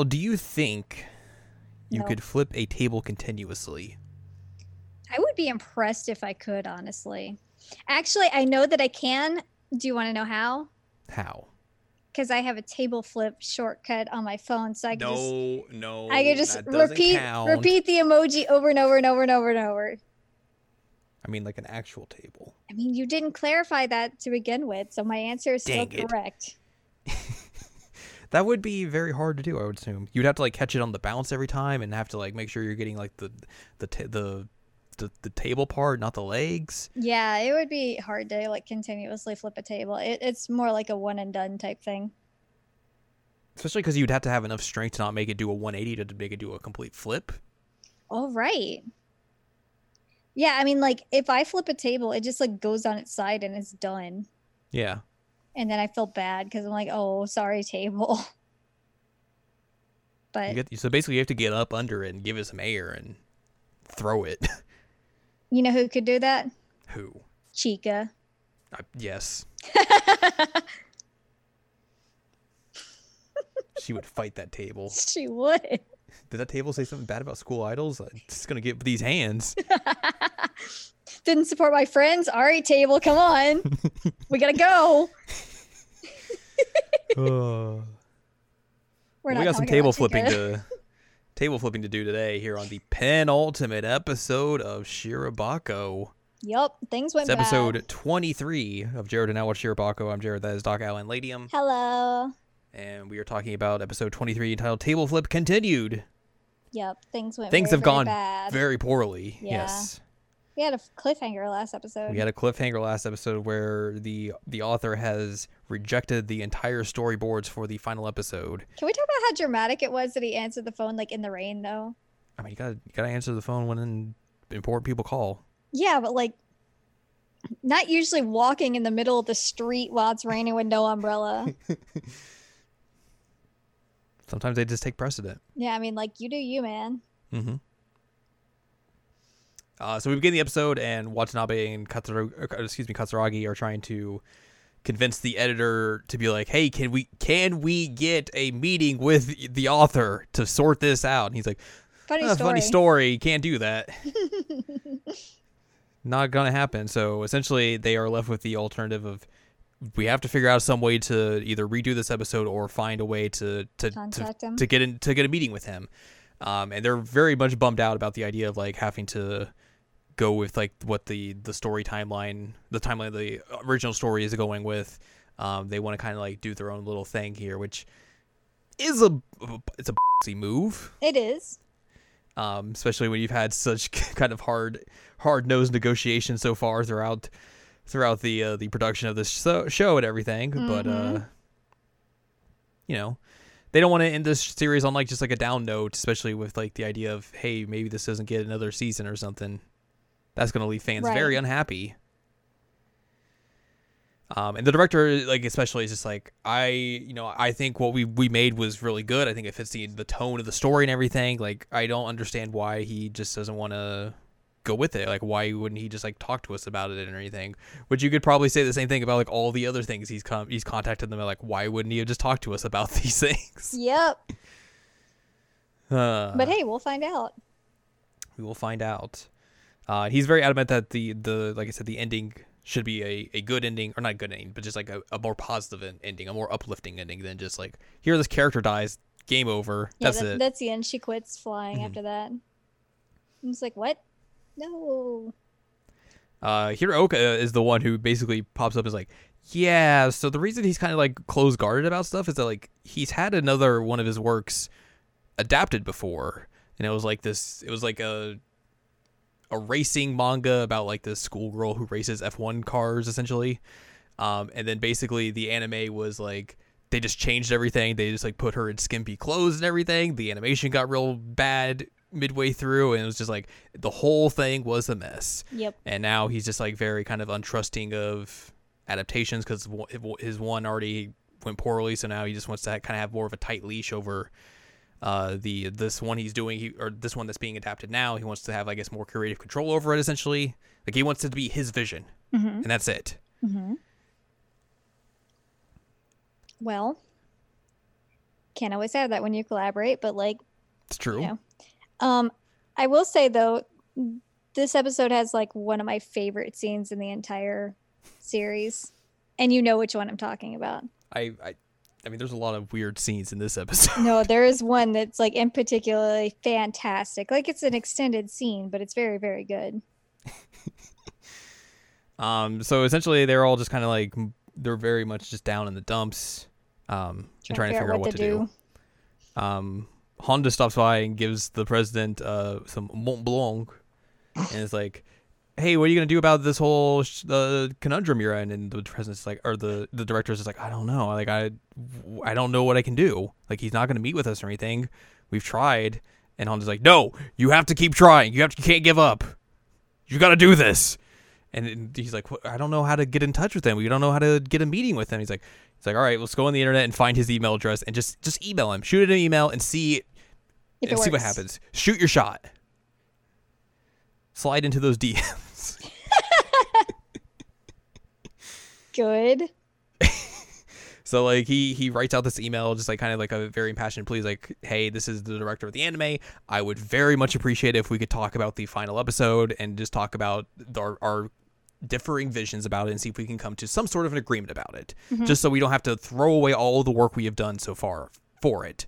Al, do you think you No. could flip a table continuously? I would be impressed if I could, honestly. Actually, I know that I can. Do you want to know how? How? Because I have a table flip shortcut on my phone, so I can just No, no. I can just repeat count. repeat the emoji over and over and over and over and over. I mean, like an actual table. I mean, you didn't clarify that to begin with, so my answer is still it. correct. That would be very hard to do. I would assume you'd have to like catch it on the bounce every time, and have to like make sure you're getting like the the ta- the the, the table part, not the legs. Yeah, it would be hard to like continuously flip a table. It, it's more like a one and done type thing. Especially because you'd have to have enough strength to not make it do a 180 to make it do a complete flip. All right. Yeah, I mean, like if I flip a table, it just like goes on its side and it's done. Yeah. And then I feel bad because I'm like, oh, sorry, table. You But get, so basically, you have to get up under it and give it some air and throw it. you know who could do that? Who? Chica. Uh, yes, she would fight that table. she would. Did that table say something bad about school idols? I'm just gonna get these hands. Didn't support my friends. All right, table, come on. we gotta go. Oh. We got some table flipping to table flipping to do today here on the penultimate episode of Shirobako. Yep, things went It's episode bad. 23 of Jared and Now Watch Shirobako. I'm Jared, that is Doc Allen Ladium, Hello. And we are talking about episode 23 entitled Table Flip Continued. Yep, things went. Things very, have very gone bad. very poorly. Yeah. Yes. We had a cliffhanger last episode. We had a cliffhanger last episode where the the author has rejected the entire storyboards for the final episode. Can we talk about how dramatic it was that he answered the phone like in the rain though? I mean, you gotta you gotta answer the phone when important people call. Yeah, but like not usually walking in the middle of the street while it's raining with no umbrella. Sometimes they just take precedent. yeah, I mean like you do you, man. Mm-hmm. Uh, so we begin the episode, and Watanabe and Katsura, excuse me, Katsuragi are trying to convince the editor to be like, "Hey, can we can we get a meeting with the author to sort this out?" And he's like, Funny "Ah, story. "Funny story, can't do that. Not gonna happen." So essentially, they are left with the alternative of we have to figure out some way to either redo this episode or find a way to to to, him. to get in to get a meeting with him. Um, and they're very much bummed out about the idea of like having to go with like what the the story timeline, the timeline of the original story is going with. Um, they want to kind of like do their own little thing here, which is a it's a ballsy move, It is. um, especially when you've had such kind of hard hard nosed negotiations so far throughout throughout the uh, the production of this so- show and everything. But uh, Mhm. you know, they don't want to end this series on like just like a down note, especially with like the idea of hey, maybe this doesn't get another season or something. That's gonna leave fans very unhappy. Um, and the director, like especially, is just like I, you know, I think what we we made was really good. I think it fits the the tone of the story and everything. Like I don't understand why he just doesn't want to go with it. Like why wouldn't he just like talk to us about it and anything? Which you could probably say the same thing about like all the other things he's come he's contacted them. Like why wouldn't he have just talked to us about these things? Yep. Uh, But hey, we'll find out. we will find out. Uh, he's very adamant that the the like I said the ending should be a, a good ending or not good ending, but just like a, a more positive ending, a more uplifting ending than just like here this character dies, game over, Yeah, that's that- it. that's the end. She quits flying Mhm. after that. I'm just like, what? No. Uh, Hiraoka is the one who basically pops up as like, yeah. So the reason he's kind of like closed guarded about stuff is that like he's had another one of his works adapted before, and it was like this. It was like a a racing manga about like this schoolgirl who races F1 cars essentially. Um, and then basically the anime was like they just changed everything. They just like put her in skimpy clothes and everything. The animation got real bad midway through, and it was just like the whole thing was a mess Yep. and now he's just like very kind of untrusting of adaptations because his one already went poorly so now he just wants to kind of have more of a tight leash over uh, the this one he's doing he, or this one that's being adapted now he wants to have i guess more creative control over it essentially like he wants it to be his vision Mm-hmm. and that's it Mm-hmm. Well, can't always have that when you collaborate, but like It's true. you know. Um, I will say though, this episode has like one of my favorite scenes in the entire series, and you know which one I'm talking about. I, I I mean, there's a lot of weird scenes in this episode. No, there is one that's like in particularly fantastic. Like it's an extended scene, but it's very, very good. Um, so essentially, they're all just kind of like they're very much just down in the dumps, um, and trying to figure out what to do. Um, Honda stops by and gives the president uh some Mont Blanc, and it's like, "Hey, what are you gonna do about this whole sh- the conundrum you're in?" And the president's like, or the the director's just like, "I don't know. Like I, I don't know what I can do. Like he's not gonna meet with us or anything. We've tried." And Honda's like, "No, you have to keep trying. You have to, you can't give up. You got to do this." And he's like, I don't know how to get in touch with him. We don't know how to get a meeting with him. He's like, he's like, all right, let's go on the internet and find his email address and just just email him, shoot it an email and see If and see what happens. Shoot your shot. Slide into those DMs. Good. so like he he writes out this email, just like kind of like a very impassioned plea, like, hey, this is the director of the anime. I would very much appreciate it if we could talk about the final episode and just talk about our, our differing visions about it and see if we can come to some sort of an agreement about it. Mm-hmm. Just so we don't have to throw away all the work we have done so far for it.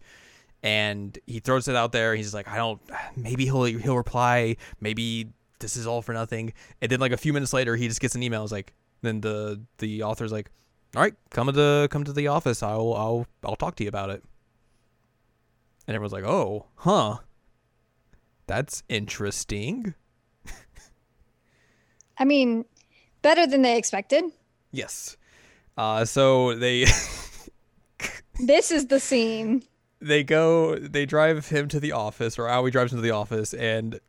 And he throws it out there. He's like, I don't. Maybe he'll he'll reply. Maybe this is all for nothing. And then like a few minutes later, he just gets an email. It's like, then the the author's like, all right, come to the come to the office. I'll I'll I'll talk to you about it. And everyone's like, oh, huh. That's interesting. I mean, better than they expected. Yes. Uh, so they This is the scene. They go they drive him to the office or Aoi drives him to the office and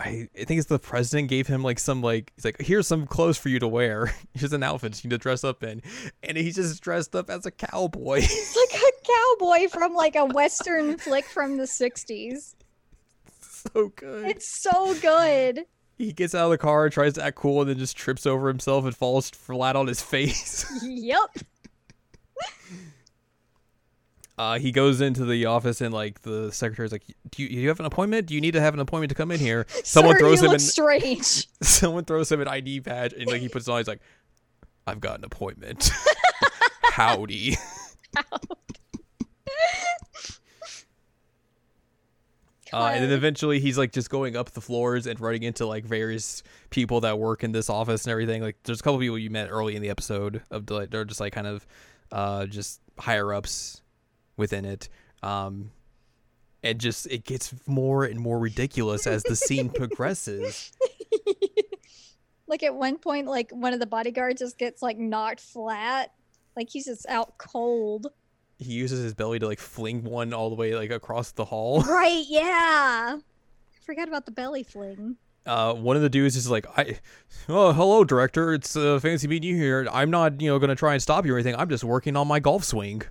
I, I think it's the president gave him like some like he's like here's some clothes for you to wear here's an outfit you need to dress up in and he's just dressed up as a cowboy It's like a cowboy from like a western flick from the 60s. so good It's so good. he gets out of the car tries to act cool and then just trips over himself and falls flat on his face Yep. Uh, he goes into the office and like the secretary's like do you, do you have an appointment do you need to have an appointment to come in here someone Sir, throws him in strange. someone throws him an ID badge and like he puts it on. He's like, "I've got an appointment." Howdy. Uh, and then eventually he's like just going up the floors and running into like various people that work in this office and everything. Like there's a couple people you met early in the episode of like they're just like kind of uh just higher ups within it. Um and just it gets more and more ridiculous as the scene progresses. like at one point, like one of the bodyguards just gets like knocked flat. Like he's just out cold. He uses his belly to like fling one all the way like across the hall. Right, yeah. I forgot about the belly fling. uh, one of the dudes is like, "I, oh, hello, director. It's uh, fancy meeting you here. I'm not, you know, gonna try and stop you or anything. I'm just working on my golf swing."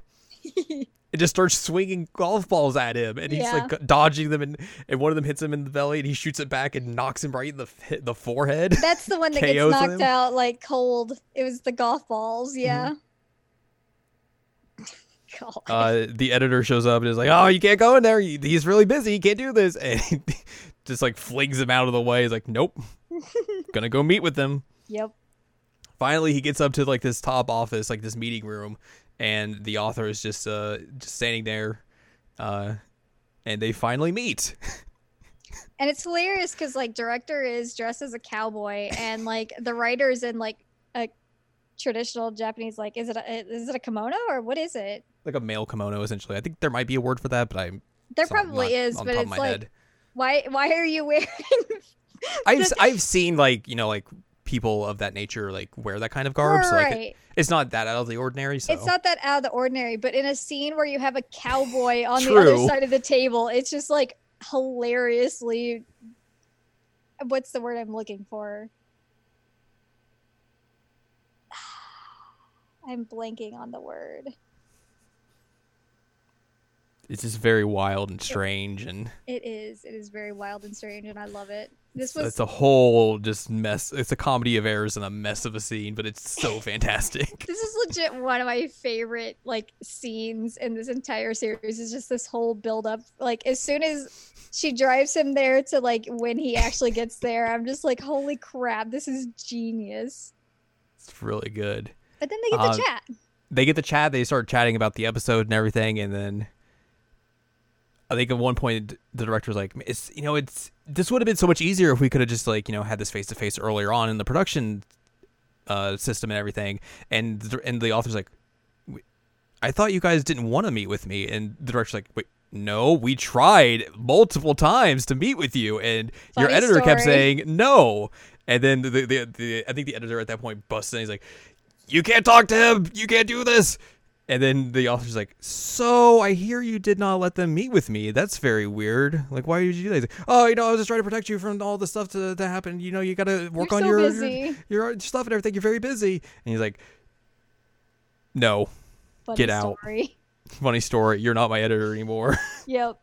It just starts swinging golf balls at him, and he's Yeah. like dodging them, and, and one of them hits him in the belly, and he shoots it back and knocks him right in the the forehead. That's the one that gets knocked him? out like cold. It was the golf balls, yeah. God. uh, the editor shows up and is like, "Oh, you can't go in there. He's really busy. He can't do this." And he just like flings him out of the way. He's like, "Nope, gonna go meet with them." yep. finally he gets up to like this top office like this meeting room and the author is just uh just standing there uh and they finally meet And it's hilarious because like director is dressed as a cowboy and like the writer is in like a traditional Japanese like is it a, is it a kimono or what is it? like a male kimono essentially i think there might be a word for that but i'm There probably is, but it's my like head. why why are you wearing i've i've seen like you know like people of that nature like wear that kind of garb so like it- it's not that out of the ordinary so It's not that out of the ordinary, but in a scene where you have a cowboy on the other side of the table, it's just like hilariously. What's the word I'm looking for? I'm blanking on the word. it's just very wild and strange and It is. It is very wild and strange, and I love it. This it's a whole just mess. It's a comedy of errors and a mess of a scene, but it's so fantastic. this is legit one of my favorite like scenes in this entire series. Is just this whole build up. Like as soon as she drives him there to like when he actually gets there, I'm just like, holy crap, this is genius. It's really good. But then they get Um, chat. They get the chat. They start chatting about the episode and everything, and then I think at one point the director was like, "It's you know, it's this would have been so much easier if we could have just like you know had this face to face earlier on in the production uh, system and everything." And the, and the author's like, "I thought you guys didn't want to meet with me," and the director's like, "Wait." No, we tried multiple times to meet with you, and your Funny editor kept saying no. And then the, the the I think the editor at that point busts in. He's like, "You can't talk to him. You can't do this." And then the author's like, "So I hear you did not let them meet with me. That's very weird. Like, why did you do that?" Like, "Oh, you know, I was just trying to protect you from all the stuff to, to happen. You know, you got to work You're on so your, your your stuff and everything. You're very busy." And he's like, "No, Funny get out. story. funny story. You're not my editor anymore. Yep.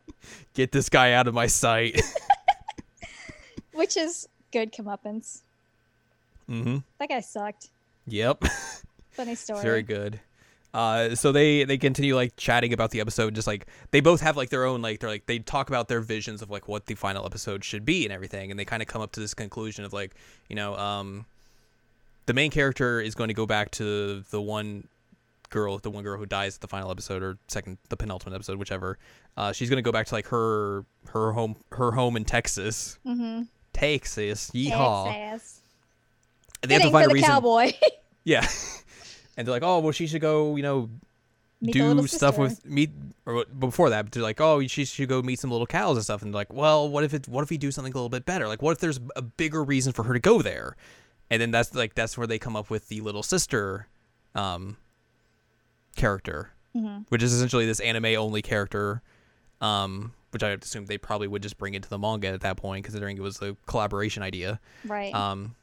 Get this guy out of my sight." Which is good comeuppance. mm-hmm. That guy sucked. Yep. Funny story. Very good. Uh, so they they continue like chatting about the episode, just like they both have like their own like they're like they talk about their visions of like what the final episode should be and everything, and they kind of come up to this conclusion of like you know um, the main character is going to go back to the one girl, the one girl who dies at the final episode or second the penultimate episode, whichever. Uh, she's going to go back to like her her home her home in Texas, Mm-hmm. Texas, yeehaw. Texas. And they have to find a reason. cowboy. Yeah. and they're like, oh well, she should go, you know, Meet do stuff sister. with meet or before that they're like oh she should go meet some little cows and stuff and they're like well what if it what if we do something a little bit better like what if there's a bigger reason for her to go there and then that's like that's where they come up with the little sister um character Mhm. which is essentially this anime only character um which i assume they probably would just bring into the manga at that point considering it was a collaboration idea Right. um,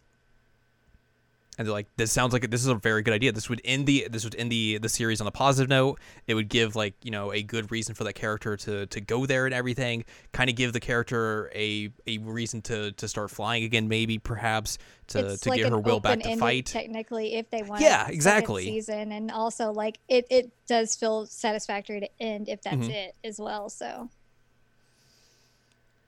and they're like, "This sounds like this is a very good idea. This would end the this would end the the series on a positive note. It would give like you know a good reason for that character to to go there and everything. Kind of give the character a a reason to to start flying again, maybe perhaps to it's to like get her will back to fight. Technically, if they want, Yeah, exactly. Season, and also like it, it does feel satisfactory to end if that's Mhm. it as well. So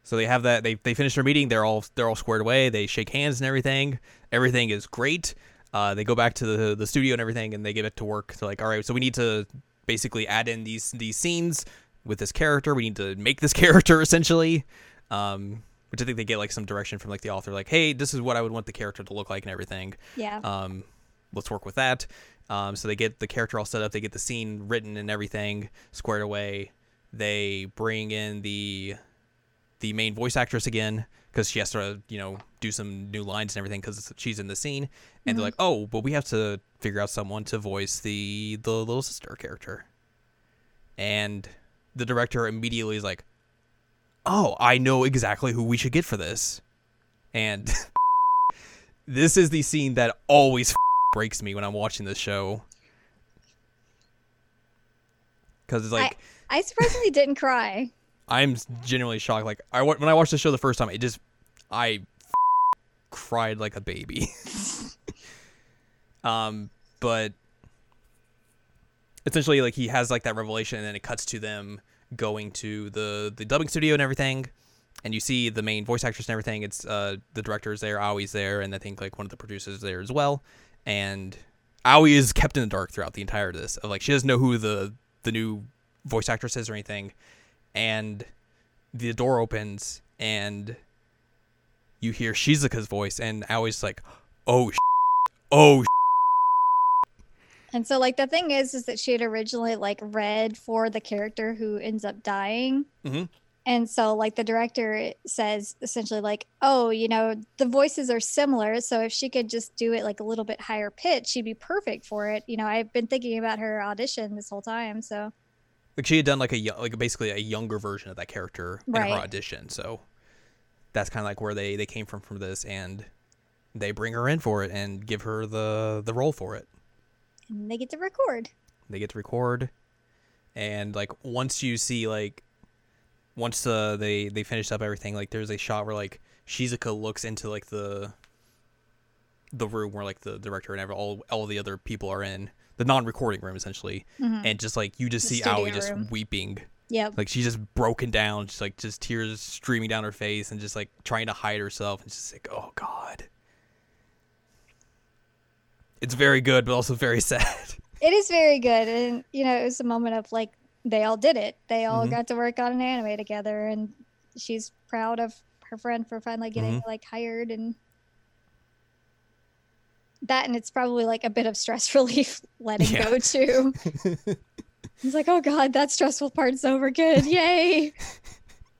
So they have that. They they finish their meeting. They're all they're all squared away. They shake hands and everything. Everything is great. Uh, they go back to the the studio and everything, and they get it to work. They're like, all right, so we need to basically add in these these scenes with this character. We need to make this character essentially. Um, which I think they get like some direction from like the author, like, hey, this is what I would want the character to look like and everything. yeah, Um, let's work with that. Um, so they get the character all set up. They get the scene written and everything squared away. They bring in the the main voice actress again because she has to you know do some new lines and everything because she's in the scene. And they're mm-hmm. like, oh, but we have to figure out someone to voice the the little sister character. And the director immediately is like, oh, I know exactly who we should get for this. And this is the scene that always breaks me when I'm watching this show. Because it's like I surprisingly didn't cry. I'm genuinely shocked. Like I when I watched the show the first time, it just I cried like a baby. um, but essentially, like he has like that revelation, and then it cuts to them going to the the dubbing studio and everything. And you see the main voice actress and everything. It's uh the director's there, Aoi's there, and I think like one of the producers there as well. And Aoi is kept in the dark throughout the entire of this. Like she doesn't know who the the new voice actress is or anything. And the door opens and you hear Shizuka's voice, and Aoi's like, "Oh, sh- oh." sh-" And so like the thing is is that she had originally like read for the character who ends up dying. Mhm. And so like the director says essentially like, "Oh, you know, the voices are similar, so if she could just do it like a little bit higher pitch, she'd be perfect for it." You know, I've been thinking about her audition this whole time, so Like she had done like a like basically a younger version of that character in her audition, so that's kind of like where they they came from from this, and they bring her in for it and give her the the role for it. and they get to record. they get to record and like once you see like once uh, they they finished up everything like there's a shot where like Shizuka looks into like the the room where like the director and all all the other people are in the non-recording room essentially, Mhm. and just like you just The see Aoi studio just room. weeping, Yep. like she's just broken down, just like just tears streaming down her face, and just like trying to hide herself, and just like oh god. It's very good, but also very sad. It is very good, and you know, it was a moment of like they all did it. They all Mhm. got to work on an anime together, and she's proud of her friend for finally getting Mm-hmm. like hired and that. And it's probably like a bit of stress relief letting Yeah. go too. He's like, oh god, that stressful part's over. Good, yay.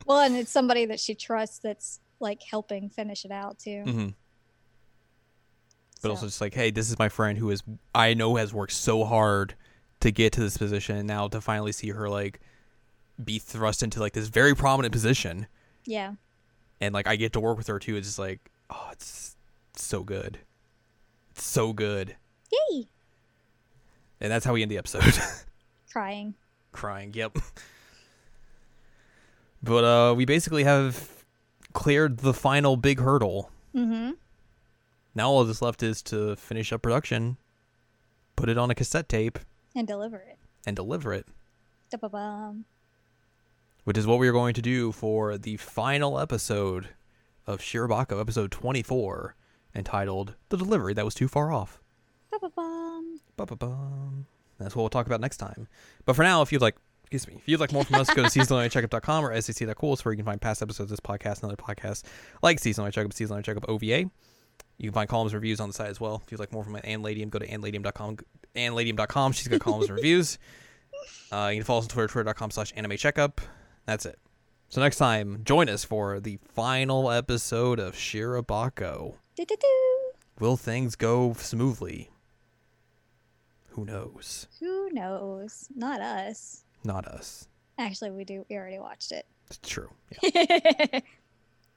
well, and it's somebody that she trusts that's like helping finish it out too. hmm But So, also just like, hey, this is my friend who is I know has worked so hard to get to this position, and now to finally see her like be thrust into like this very prominent position, yeah, and like I get to work with her too. It's just like, oh, it's so good, it's so good, yay, and that's how we end the episode. crying. Crying. Yep. But uh, we basically have cleared the final big hurdle. Mm-hmm. Now all that's left is to finish up production, put it on a cassette tape, And deliver it. and deliver it. Da-ba-bum. which is what we are going to do for the final episode of Shirobako, episode 24, entitled The Delivery That Was Too Far Off. Ba-ba-bum. Ba-ba-bum. That's what we'll talk about next time. But for now, if you'd like, excuse me, if you'd like more from us, go to seasonalcheckup.com or sec.cool. where you can find past episodes of this podcast and other podcasts like Seasonal Checkup, Seasonal Checkup OVA. You can find columns and reviews on the site as well. If you'd like more from Ann Ladium, go to annladium.com. Annladium.com. She's got columns and reviews. Uh, you can follow us on Twitter, twitter.com slash anime checkup. That's it. So next time, join us for the final episode of Shirobako. Do-do-do. Will things go smoothly? Who knows? Who knows? Not us. Not us. Actually, we do. We already watched it. It's true. Yeah.